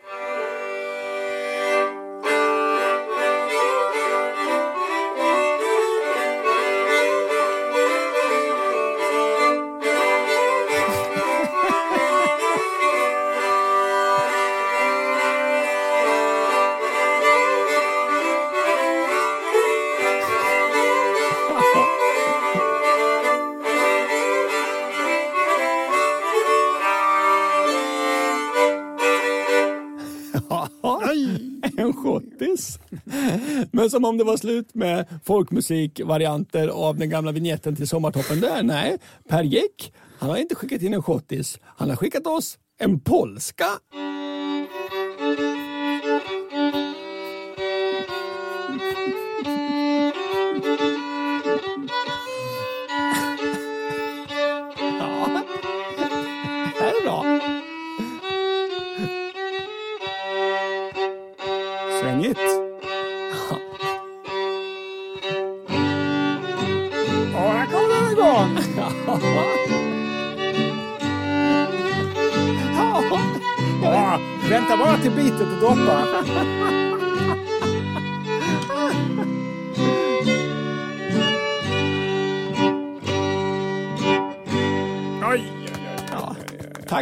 [SPEAKER 2] Men som om det var slut med folkmusikvarianter av den gamla vignetten till Sommartoppen där. Nej, Per Gäck, han har inte skickat in en schottis. Han har skickat oss en polska.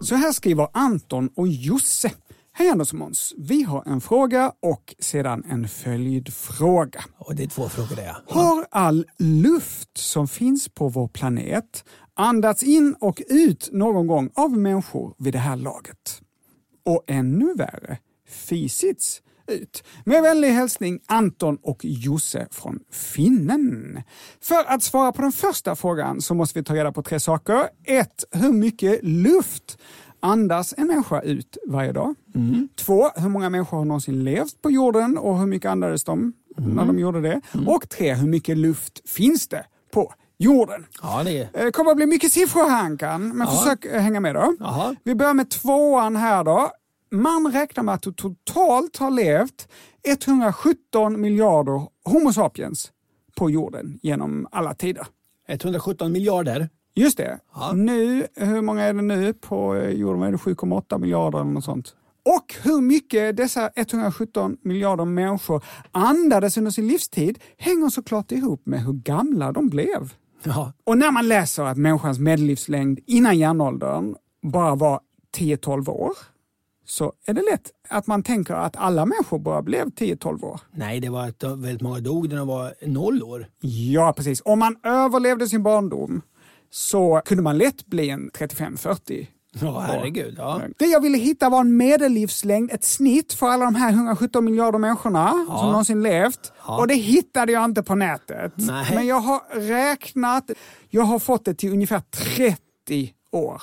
[SPEAKER 1] Så här skriver Anton och Josse. Hej Anders och Måns. Vi har en fråga och sedan en följdfråga.
[SPEAKER 2] Och det är två frågor det.
[SPEAKER 1] Har all luft som finns på vår planet andats in och ut någon gång av människor vid det här laget? Och ännu värre, fisits ut. Med vänlig hälsning Anton och Josse från Finnen. För att svara på den första frågan så måste vi ta reda på tre saker. Ett, Hur mycket luft andas en människa ut varje dag? Två, hur många människor har någonsin levt på jorden och hur mycket andades de när de gjorde det? Och tre, hur mycket luft finns det på jorden?
[SPEAKER 2] Ja, det är...
[SPEAKER 1] Det kommer att bli mycket siffror här Ankan, men
[SPEAKER 2] Ja.
[SPEAKER 1] försök eh, hänga med då.
[SPEAKER 2] Jaha.
[SPEAKER 1] Vi börjar med tvåan här då. Man räknar med att det totalt har levt 117 miljarder Homo sapiens på jorden genom alla tider.
[SPEAKER 2] 117 miljarder.
[SPEAKER 1] Just det.
[SPEAKER 2] Ja.
[SPEAKER 1] Nu, hur många är det nu på jorden? Är det 7,8 miljarder eller något sånt? Och hur mycket dessa 117 miljarder människor andades under sin livstid hänger såklart ihop med hur gamla de blev.
[SPEAKER 2] Ja.
[SPEAKER 1] Och när man läser att människans medellivslängd innan järnåldern bara var 10-12 år så är det lätt att man tänker att alla människor bara blev 10-12 år.
[SPEAKER 2] Nej, det var att väldigt många dog när de var noll år.
[SPEAKER 1] Ja, precis. Om man överlevde sin barndom så kunde man lätt bli en 35-40
[SPEAKER 2] Ja, herregud. Ja.
[SPEAKER 1] Det jag ville hitta var en medellivslängd, ett snitt för alla de här 117 miljarder människorna som någonsin levt. Och det hittade jag inte på nätet.
[SPEAKER 2] Nej.
[SPEAKER 1] Men jag har räknat, jag har fått det till ungefär 30 år.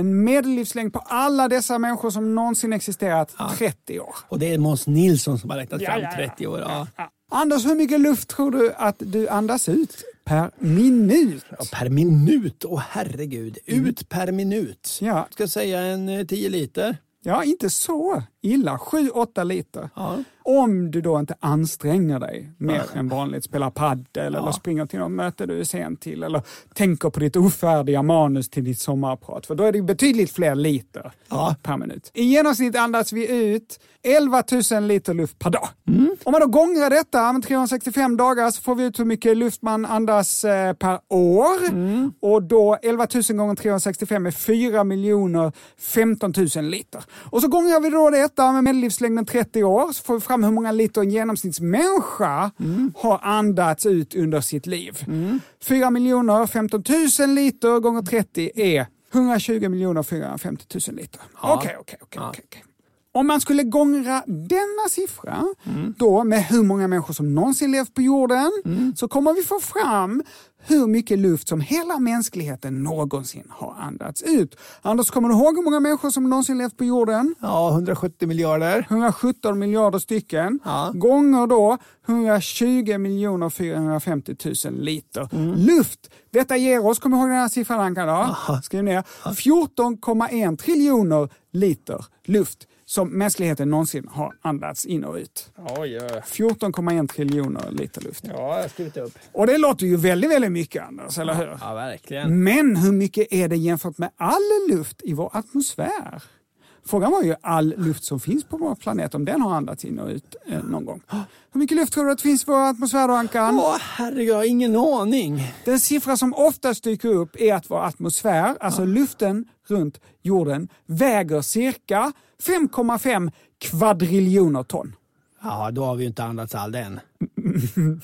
[SPEAKER 1] En medellivslängd på alla dessa människor som någonsin existerat, 30 år.
[SPEAKER 2] Och det är Måns Nilsson som har räknat
[SPEAKER 1] Ja,
[SPEAKER 2] fram
[SPEAKER 1] ja, ja.
[SPEAKER 2] 30 år. Ja.
[SPEAKER 1] Anders, hur mycket luft tror du att du andas ut per minut?
[SPEAKER 2] Ja, per minut, åh herregud. Ut per minut.
[SPEAKER 1] Ja.
[SPEAKER 2] Ska säga en eh, 10 liter?
[SPEAKER 1] Ja, inte så illa. 7-8 liter.
[SPEAKER 2] Ja.
[SPEAKER 1] Om du då inte anstränger dig mer än vanligt, spelar paddel eller springer till något möte du är sen till eller tänker på ditt ofärdiga manus till ditt sommarprat. För då är det betydligt fler liter
[SPEAKER 2] Ja.
[SPEAKER 1] per minut. I genomsnitt andas vi ut 11 000 liter luft per dag. Om man då gångrar detta med 365 dagar så får vi ut hur mycket luft man andas eh, per år. Och då 11 000 gånger 365 är 4 miljoner 15 000 liter. Och så gångrar vi då detta med medellivslängden 30 år så får vi fram hur många liter en genomsnittsmänniska har andats ut under sitt liv. 4 miljoner 15 000 liter gånger 30 är 120 miljoner 450 000 liter. Okej, okej, okej. Om man skulle gångra denna siffra då med hur många människor som någonsin levt på jorden så kommer vi få fram hur mycket luft som hela mänskligheten någonsin har andats ut. Anders, kommer du ihåg hur många människor som någonsin levt på jorden?
[SPEAKER 2] Ja, 170 miljarder.
[SPEAKER 1] 117 miljarder stycken.
[SPEAKER 2] Ja.
[SPEAKER 1] Gånger då 120 miljoner 450 000 liter luft. Detta ger oss, kommer du ihåg den här siffran Anka? Skriv ner. 14,1 triljoner liter luft som mänskligheten någonsin har andats in och ut.
[SPEAKER 2] Oj,
[SPEAKER 1] 14,1 triljoner liter luft.
[SPEAKER 2] ja, jag har skrivit upp.
[SPEAKER 1] Och det låter ju väldigt, väldigt mycket Anders, eller hur?
[SPEAKER 2] Ja, verkligen.
[SPEAKER 1] Men hur mycket är det jämfört med all luft i vår atmosfär? Frågan var ju all luft som finns på vår planet, om den har andats in och ut eh, någon gång. Hur mycket luft tror du att det finns i vår atmosfär då, Ankan?
[SPEAKER 2] Åh, herregud, jag har ingen aning.
[SPEAKER 1] Den siffra som oftast dyker upp är att vår atmosfär, alltså luften runt jorden, väger cirka 5,5 kvadriljoner ton.
[SPEAKER 2] Ja, då har vi ju inte andats all den.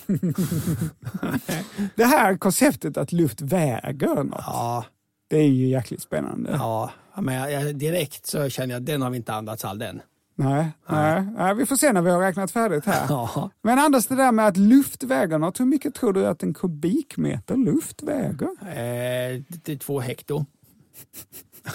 [SPEAKER 1] Det här konceptet att luft väger något,
[SPEAKER 2] Ja,
[SPEAKER 1] det är ju jäkligt spännande.
[SPEAKER 2] ja. men jag, jag, direkt så känner jag att den har vi inte andats all den.
[SPEAKER 1] Nej, nej, nej, vi får se när vi har räknat färdigt här.
[SPEAKER 2] Ja.
[SPEAKER 1] Men Anders, det där med att luft väger något, hur mycket tror du att en kubikmeter luft väger?
[SPEAKER 2] Eh, det är två hekto.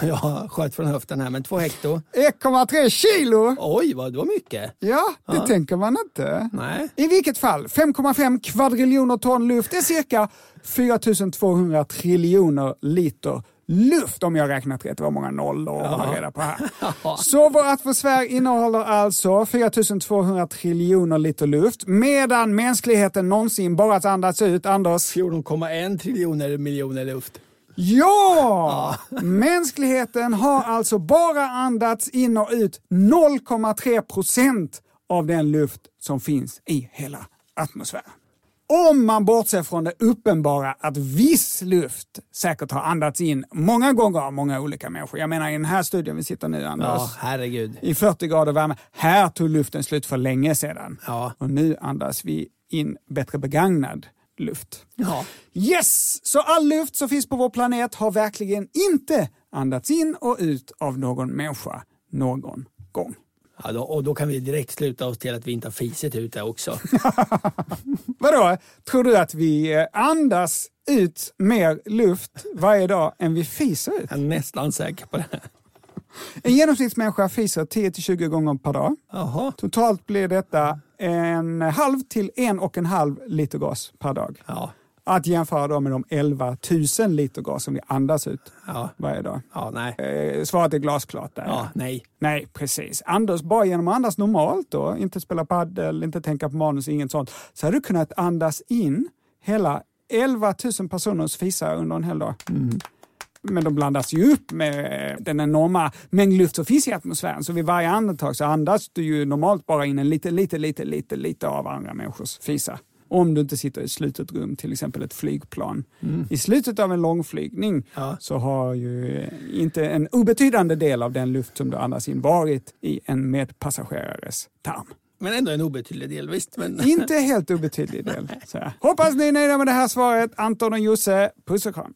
[SPEAKER 2] Jag sköt från höften här, men två hekto.
[SPEAKER 1] 1,3 kilo!
[SPEAKER 2] Oj, vad det var mycket.
[SPEAKER 1] Ja, det tänker man inte.
[SPEAKER 2] Nej.
[SPEAKER 1] I vilket fall, 5,5 kvadriljoner ton luft är cirka 4200 triljoner liter luft om jag räknat rätt. Det var många nollor att hålla reda på här. Så vår atmosfär innehåller alltså 4200 triljoner liter luft medan mänskligheten någonsin bara andats ut, Anders,
[SPEAKER 2] 14,1 triljoner miljoner luft.
[SPEAKER 1] Ja! Mänskligheten har alltså bara andats in och ut 0,3 procent av den luft som finns i hela atmosfären. Om man bortser från det uppenbara att viss luft säkert har andats in många gånger av många olika människor. Jag menar i den här studion vi sitter nu Anders.
[SPEAKER 2] Ja, herregud.
[SPEAKER 1] I 40 grader värme. Här tog luften slut för länge sedan.
[SPEAKER 2] Ja.
[SPEAKER 1] Och nu andas vi in bättre begagnad luft.
[SPEAKER 2] Ja.
[SPEAKER 1] Yes! Så all luft som finns på vår planet har verkligen inte andats in och ut av någon människa någon gång.
[SPEAKER 2] Ja, då, och då kan vi direkt sluta oss till att vi inte har fisit ut det också.
[SPEAKER 1] Vadå? Tror du att vi eh, andas ut mer luft varje dag än vi fiser ut?
[SPEAKER 2] Jag är nästan säker på det.
[SPEAKER 1] En genomsnittsmänniska fiser 10-20 gånger per dag.
[SPEAKER 2] Jaha.
[SPEAKER 1] Totalt blir detta en halv till en och en halv liter gas per dag.
[SPEAKER 2] Ja.
[SPEAKER 1] Att jämföra då med de 11 000 liter gas som vi andas ut
[SPEAKER 2] Ja.
[SPEAKER 1] varje dag.
[SPEAKER 2] Ja, nej.
[SPEAKER 1] Eh, Svaret är glasklart där.
[SPEAKER 2] Ja, nej.
[SPEAKER 1] Nej, precis. Andas bara genom att andas normalt då, inte spela paddel, inte tänka på manus, inget sånt, så hade du kunnat andas in hela 11 000 personers fisar under en hel dag. Men de blandas ju upp med den enorma mängd luft som finns i atmosfären. Så vid varje andetag så andas du ju normalt bara in en lite, lite, lite, lite, lite av andra människors fisar. Om du inte sitter i ett slutet rum, till exempel ett flygplan. I slutet av en långflygning
[SPEAKER 2] Ja.
[SPEAKER 1] så har ju inte en obetydande del av den luft som du andas in varit i en medpassagerares tarm.
[SPEAKER 2] Men ändå en obetydlig del, visst. Men...
[SPEAKER 1] Inte helt obetydlig del. Så. Hoppas ni är nöjda med det här svaret. Anton och Josse, puss och kram.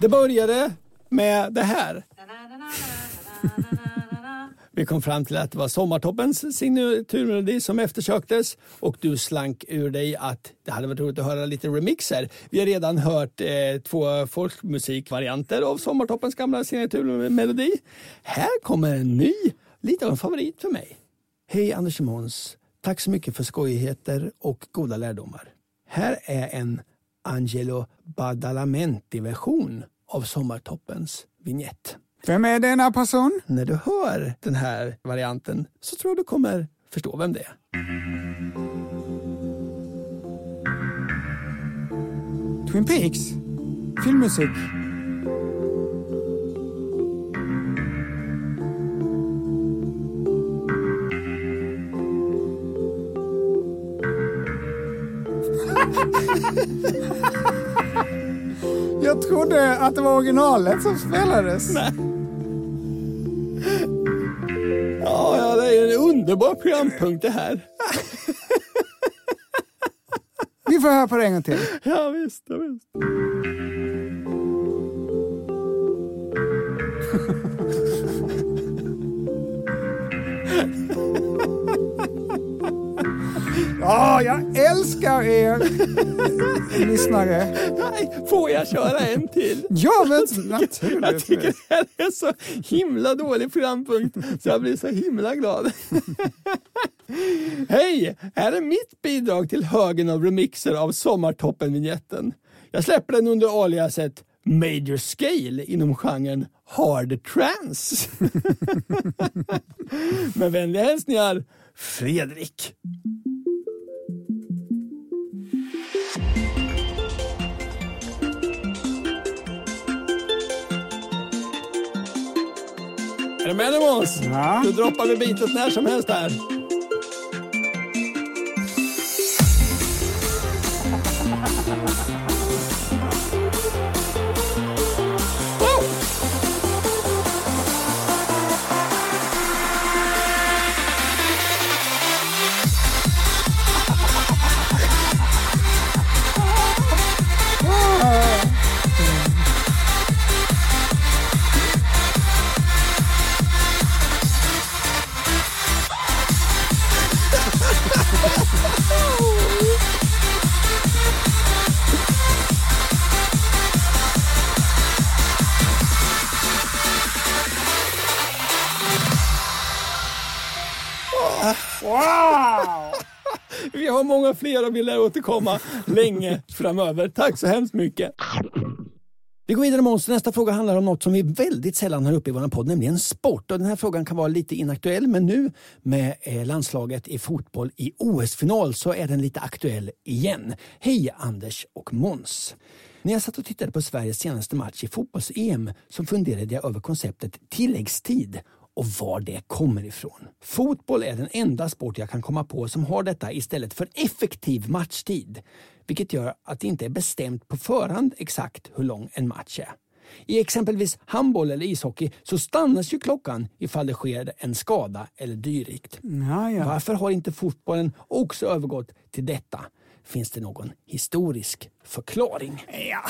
[SPEAKER 2] Det började med det här. Vi kom fram till att det var Sommartoppens signaturmelodi som eftersöktes och du slank ur dig att det hade varit roligt att höra lite remixer. Vi har redan hört eh, två folkmusikvarianter av Sommartoppens gamla signaturmelodi. Här kommer en ny, lite av en favorit för mig. Hej Anders och Måns. Tack så mycket för skojigheter och goda lärdomar. Här är en Angelo Badalamenti-version av Sommartoppens vignett.
[SPEAKER 1] Vem är denna person?
[SPEAKER 2] När du hör den här varianten så tror jag du kommer förstå vem det är.
[SPEAKER 1] Twin Peaks? Filmmusik? Trodde att det var originalet som spelades.
[SPEAKER 2] Ja, ja, det är en underbar programpunkt det här.
[SPEAKER 1] Vi får höra på det en gång till.
[SPEAKER 2] Ja, visst. Ja, visst.
[SPEAKER 1] Ja, jag älskar er lyssnare.
[SPEAKER 2] Får jag köra en till?
[SPEAKER 1] Ja, men
[SPEAKER 2] Jag tycker
[SPEAKER 1] naturligtvis.
[SPEAKER 2] det här är så himla dålig programpunkt så jag blir så himla glad. Hej! Här är mitt bidrag till högen av remixer av Sommartoppen-vignetten. Jag släpper den under aliaset Major Scale inom genren Hard Trance. Med vänliga hälsningar, Fredrik. Är du med nu Måns?
[SPEAKER 1] Ja.
[SPEAKER 2] Då droppar vi bitet när som helst här. Återkomma länge framöver. Tack så hemskt mycket. Vi går vidare Måns. Nästa fråga handlar om något som vi väldigt sällan har uppe i vår podd, nämligen sport. Och den här frågan kan vara lite inaktuell, men nu med eh, landslaget i fotboll i OS-final så är den lite aktuell igen. Hej Anders och Måns. När jag satt och tittade på Sveriges senaste match i fotbolls-EM så funderade jag över konceptet tilläggstid och var det kommer ifrån. Fotboll är den enda sport jag kan komma på som har detta istället för effektiv matchtid. Vilket gör att det inte är bestämt på förhand exakt hur lång en match är. I exempelvis handboll eller ishockey så stannas ju klockan ifall det sker en skada eller dyrikt.
[SPEAKER 1] Ja, ja.
[SPEAKER 2] Varför har inte fotbollen också övergått till detta? Finns det någon historisk förklaring?
[SPEAKER 1] Ja.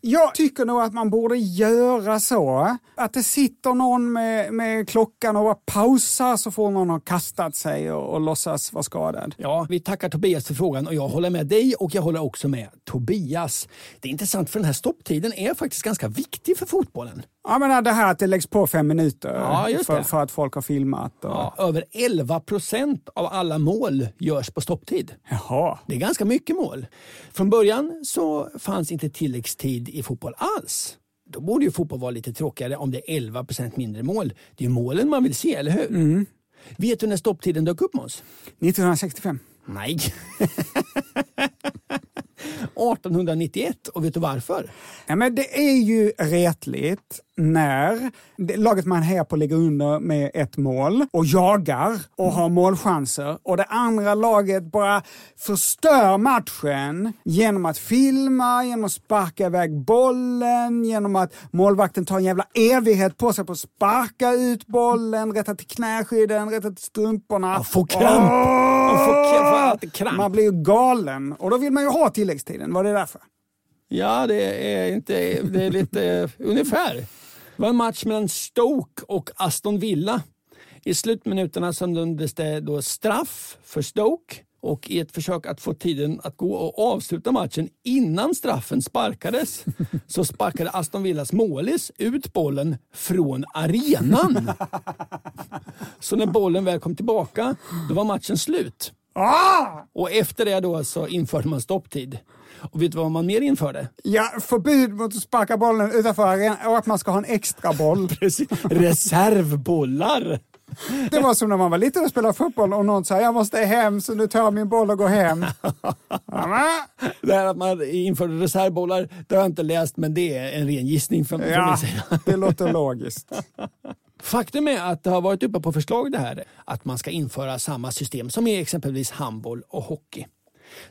[SPEAKER 1] Jag tycker nog att man borde göra så. Att det sitter någon med, med klockan och bara pausar så får någon ha kastat sig och, och låtsas vara skadad.
[SPEAKER 2] Ja, vi tackar Tobias för frågan och jag håller med dig och jag håller också med Tobias. Det är intressant för den här stopptiden är faktiskt ganska viktig för fotbollen.
[SPEAKER 1] Ja, men det här att det läggs på fem minuter
[SPEAKER 2] Ja,
[SPEAKER 1] för, för att folk har filmat. Och...
[SPEAKER 2] Ja, över 11 procent av alla mål görs på stopptid.
[SPEAKER 1] Jaha.
[SPEAKER 2] Det är ganska mycket mål. Från början så fanns inte tilläggstid i fotboll alls. Då borde ju fotboll vara lite tråkigare om det är 11 procent mindre mål. Det är ju målen man vill se, eller hur? Vet du när stopptiden dök upp Måns?
[SPEAKER 1] 1965.
[SPEAKER 2] Nej. 1891. Och vet du varför?
[SPEAKER 1] Ja, men det är ju retligt när laget man hejar på ligger under med ett mål och jagar och har målchanser och det andra laget bara förstör matchen genom att filma, genom att sparka iväg bollen, genom att målvakten tar en jävla evighet på sig på att sparka ut bollen, rätta till knäskydden, rätta till strumporna.
[SPEAKER 2] Ja, få kramp. Man får, kramp.
[SPEAKER 1] Man blir ju galen och då vill man ju ha tilläggstiden. Var det därför?
[SPEAKER 2] Ja, det är, inte, det är lite eh, ungefär. Det var en match mellan Stoke och Aston Villa. I slutminuterna så dömdes det då straff för Stoke och i ett försök att få tiden att gå och avsluta matchen innan straffen sparkades så sparkade Aston Villas målis ut bollen från arenan. Så när bollen väl kom tillbaka då var matchen slut. Och efter det då så införde man stopptid. Och vet du vad man mer införde?
[SPEAKER 1] Ja, förbud mot att sparka bollen utanför arenan och att man ska ha en extra boll.
[SPEAKER 2] Precis. Reservbollar.
[SPEAKER 1] Det var som när man var liten och spelade fotboll och någon sa jag måste hem så nu tar jag min boll och går hem.
[SPEAKER 2] Det här att man införde reservbollar, det har jag inte läst men det är en ren gissning från, från
[SPEAKER 1] Ja,
[SPEAKER 2] min sida.
[SPEAKER 1] det låter logiskt.
[SPEAKER 2] Faktum är att det har varit uppe på förslag det här att man ska införa samma system som i exempelvis handboll och hockey.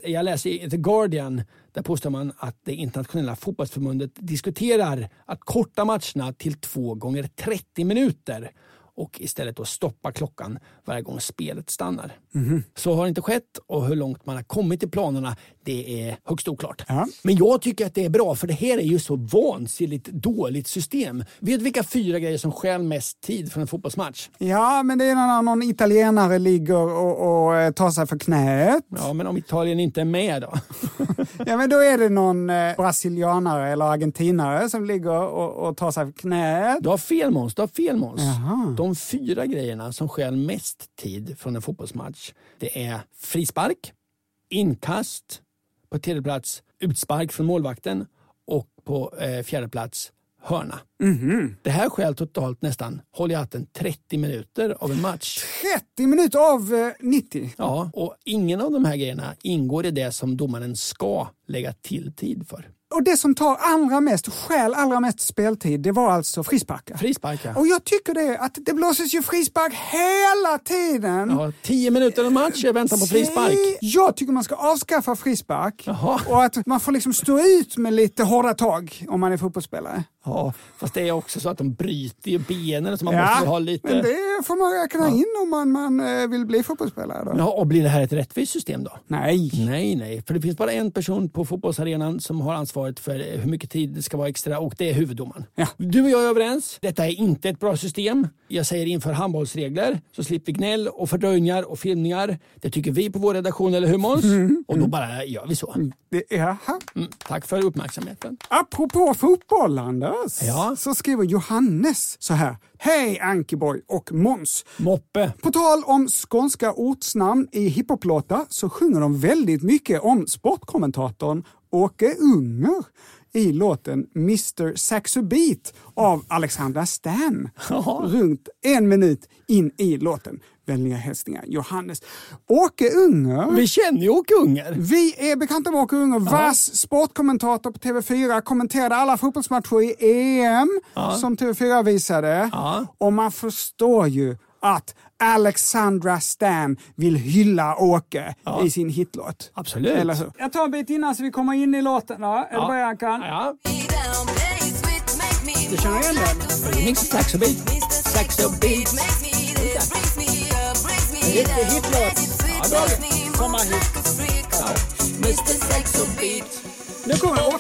[SPEAKER 2] Jag läser i The Guardian, där påstår man att det internationella fotbollsförbundet diskuterar att korta matcherna till två gånger 30 minuter och istället då stoppa klockan varje gång spelet stannar. Så har inte skett och hur långt man har kommit i planerna det är högst oklart.
[SPEAKER 1] Ja.
[SPEAKER 2] Men jag tycker att det är bra för det här är ju så vansinnigt dåligt system. Vet du vilka fyra grejer som stjäl mest tid från en fotbollsmatch?
[SPEAKER 1] Ja, men det är när någon italienare ligger och, och eh, tar sig för knät.
[SPEAKER 2] Ja, men om Italien inte är med då?
[SPEAKER 1] Ja, men då är det någon eh, brasilianare eller argentinare som ligger och, och tar sig för knät.
[SPEAKER 2] Du har fel Måns, du har fel Måns. De fyra grejerna som stjäl mest tid från en fotbollsmatch, det är frispark, inkast, på tredje plats utspark från målvakten och på eh, fjärde plats hörna. Det här stjäl totalt nästan, håll i hatten, 30 minuter av en match.
[SPEAKER 1] 30 minuter av eh, 90.
[SPEAKER 2] Ja, och ingen av de här grejerna ingår i det som domaren ska lägga till tid för.
[SPEAKER 1] Och det som tar allra mest, stjäl allra mest speltid, det var alltså frisparkar.
[SPEAKER 2] Frispark, ja.
[SPEAKER 1] Och jag tycker det, att det blåses ju frispark hela tiden.
[SPEAKER 2] ja. Tio minuter en match, jag väntar på frispark.
[SPEAKER 1] Jag tycker man ska avskaffa frispark
[SPEAKER 2] Jaha.
[SPEAKER 1] och att man får liksom stå ut med lite hårda tag om man är fotbollsspelare.
[SPEAKER 2] Ja, fast det är också så att de bryter ju benen så man måste ha lite...
[SPEAKER 1] men det får man räkna in om man, man eh, vill bli fotbollsspelare. Då.
[SPEAKER 2] Ja, och blir det här ett rättvist system då?
[SPEAKER 1] Nej.
[SPEAKER 2] Nej, nej, för det finns bara en person på fotbollsarenan som har ansvaret för hur mycket tid det ska vara extra och det är huvuddomaren.
[SPEAKER 1] Ja.
[SPEAKER 2] Du och jag är överens. Detta är inte ett bra system. Jag säger inför handbollsregler så slipper vi gnäll och fördröjningar och filmningar. Det tycker vi på vår redaktion, eller hur Måns? Och då bara gör vi så.
[SPEAKER 1] Det, jaha.
[SPEAKER 2] Mm, tack för uppmärksamheten.
[SPEAKER 1] Apropå fotboll, Anders,
[SPEAKER 2] Ja.
[SPEAKER 1] så skriver Johannes så här. Hej Ankiborg och Måns.
[SPEAKER 2] Moppe.
[SPEAKER 1] På tal om skånska ortsnamn i hiphoplåtar så sjunger de väldigt mycket om sportkommentatorn Åke Unger i låten Mr Saxo Beat av Alexandra Stan. Runt en minut in i låten. Vänliga hälsningar Johannes. Åke Unger.
[SPEAKER 2] Vi känner ju Åke Unger.
[SPEAKER 1] Vi är bekanta med Åke Unger, vass sportkommentator på TV4, kommenterade alla fotbollsmatcher i EM som TV4 visade. Och man förstår ju att Alexandra Stan vill hylla Åke i sin hitlåt.
[SPEAKER 2] Absolut.
[SPEAKER 1] Eller hur? Jag tar en bit innan så vi kommer in i låten. Ja, är det bara jag kan?
[SPEAKER 2] Ja.
[SPEAKER 1] Du känner igen den?
[SPEAKER 2] Mix Saxo
[SPEAKER 1] Riktig hitlåt.
[SPEAKER 2] Ja. Sommarhit. Ja. Mr Saxo Beat.
[SPEAKER 1] Nu kommer Åke.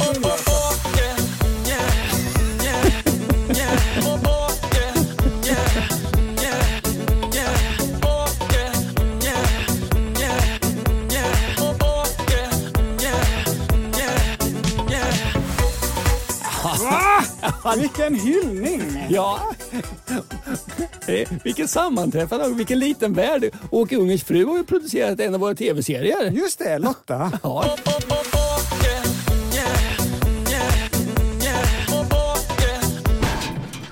[SPEAKER 1] Va? Vilken hyllning!
[SPEAKER 2] Ja. Eh, Vilken sammanträffande och vilken liten värld. Åke Ungers fru har ju producerat en av våra tv-serier.
[SPEAKER 1] Just det, Lotta.
[SPEAKER 2] Ja.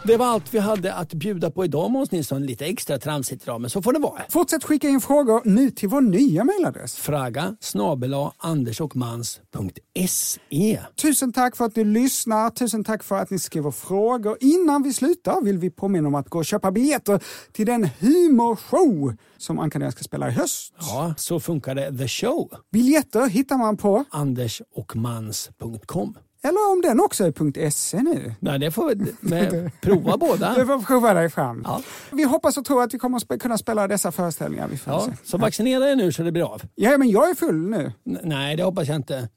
[SPEAKER 2] Det var allt vi hade att bjuda på idag Måns Nilsson. Lite extra tramsigt idag, men så får det vara.
[SPEAKER 1] Fortsätt skicka in frågor nu till vår nya mejladress.
[SPEAKER 2] Fraga snabela andersochmans.se.
[SPEAKER 1] Tusen tack för att du lyssnar. Tusen tack för att ni skriver frågor. Innan vi slutar vill vi påminna om att gå och köpa biljetter till den humorshow som Anka ska spela i höst.
[SPEAKER 2] Ja, så funkar det. The Show.
[SPEAKER 1] Biljetter hittar man på,
[SPEAKER 2] Andersochmans.com.
[SPEAKER 1] eller om den också är .se nu.
[SPEAKER 2] Nej, det får vi med, prova båda.
[SPEAKER 1] Du får prova dig fram.
[SPEAKER 2] Ja.
[SPEAKER 1] Vi hoppas och tror att vi kommer att kunna spela dessa föreställningar. Vi får
[SPEAKER 2] Ja,
[SPEAKER 1] se.
[SPEAKER 2] så vaccinera er nu så det blir av.
[SPEAKER 1] ja, men jag är full nu.
[SPEAKER 2] N- nej, det hoppas jag inte.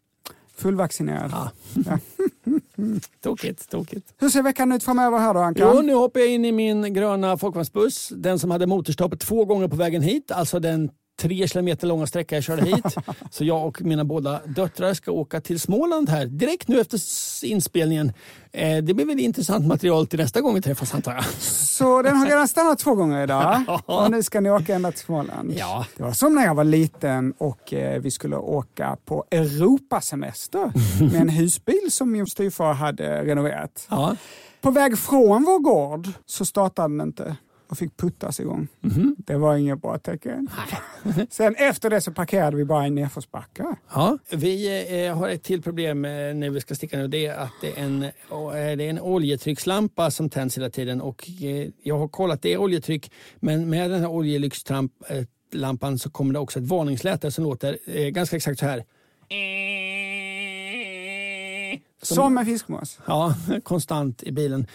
[SPEAKER 1] Fullvaccinerad.
[SPEAKER 2] Ja. Tokigt, tokigt.
[SPEAKER 1] Hur ser veckan ut framöver här då, Anka?
[SPEAKER 2] Jo, nu hoppar jag in i min gröna folkvagnsbuss. Den som hade motorstopp två gånger på vägen hit. Alltså den tre kilometer långa sträcka jag körde hit. Så jag och mina båda döttrar ska åka till Småland här direkt nu efter inspelningen. Eh, det blir väl intressant material till nästa gång vi träffas antar jag.
[SPEAKER 1] Så den har redan stannat två gånger idag och nu ska ni åka ända till Småland.
[SPEAKER 2] Ja.
[SPEAKER 1] Det var som när jag var liten och eh, vi skulle åka på Europasemester med en husbil som min styvfar hade renoverat.
[SPEAKER 2] Ja.
[SPEAKER 1] På väg från vår gård så startade den inte och fick puttas igång. Det var inget bra tecken. Sen efter det så parkerade vi bara i nedförsbacke.
[SPEAKER 2] Ja, vi eh, har ett till problem eh, när vi ska sticka nu. Det är att det är en, eh, det är en oljetryckslampa som tänds hela tiden. Och, eh, jag har kollat, det är oljetryck, men med den här oljelyxlampan så kommer det också ett varningsläte som låter ganska exakt så här.
[SPEAKER 1] Som en fiskmås.
[SPEAKER 2] Ja, konstant i bilen.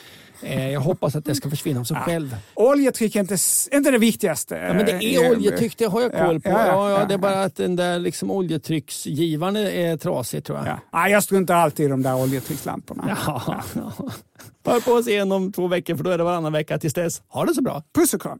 [SPEAKER 2] Eh, jag hoppas att det ska försvinna av sig själv.
[SPEAKER 1] Oljetryck är inte, inte det viktigaste.
[SPEAKER 2] Ja, men det är oljetryck, det har jag koll på.
[SPEAKER 1] Ja,
[SPEAKER 2] Ja,
[SPEAKER 1] ja,
[SPEAKER 2] ja,
[SPEAKER 1] ja,
[SPEAKER 2] det är bara att den där liksom oljetrycksgivaren är trasig tror jag.
[SPEAKER 1] Ja. Ja, jag struntar alltid i de där oljetryckslamporna.
[SPEAKER 2] Ja, ja. Hör på oss igen om två veckor för då är det varannan vecka. Tills dess, ha det så bra.
[SPEAKER 1] Puss och kram.